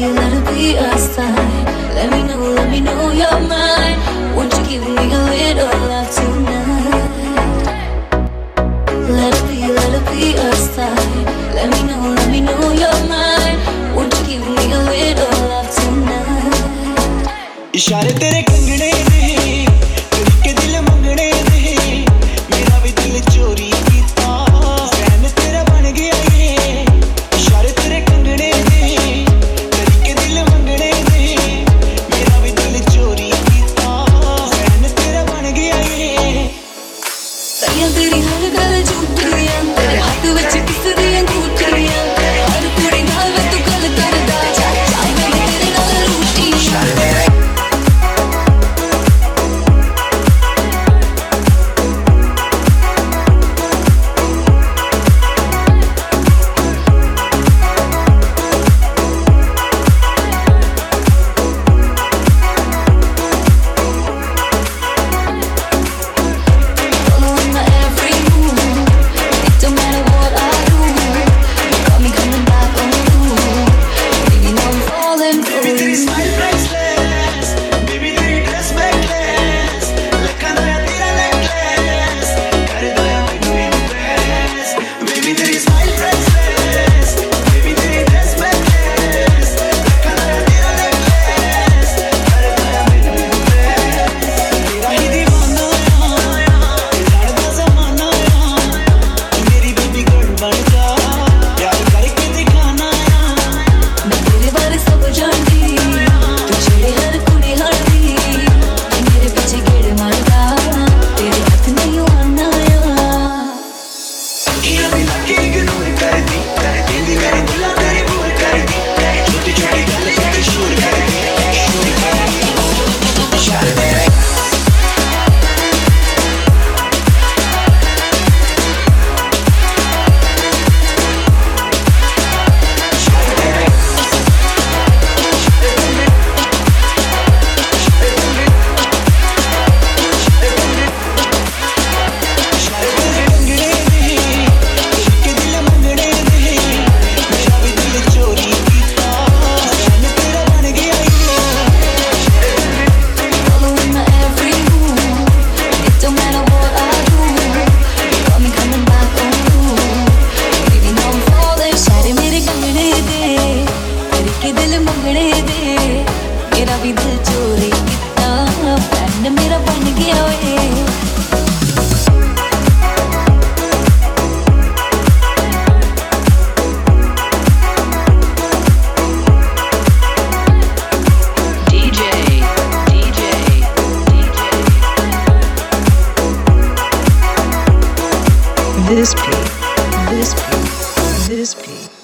you let it be us time. Let me know, let me know you're mine. Won't you give me a little love tonight? Let it be, let it be us time. Let me know, let me know this beat, this beat, this beat.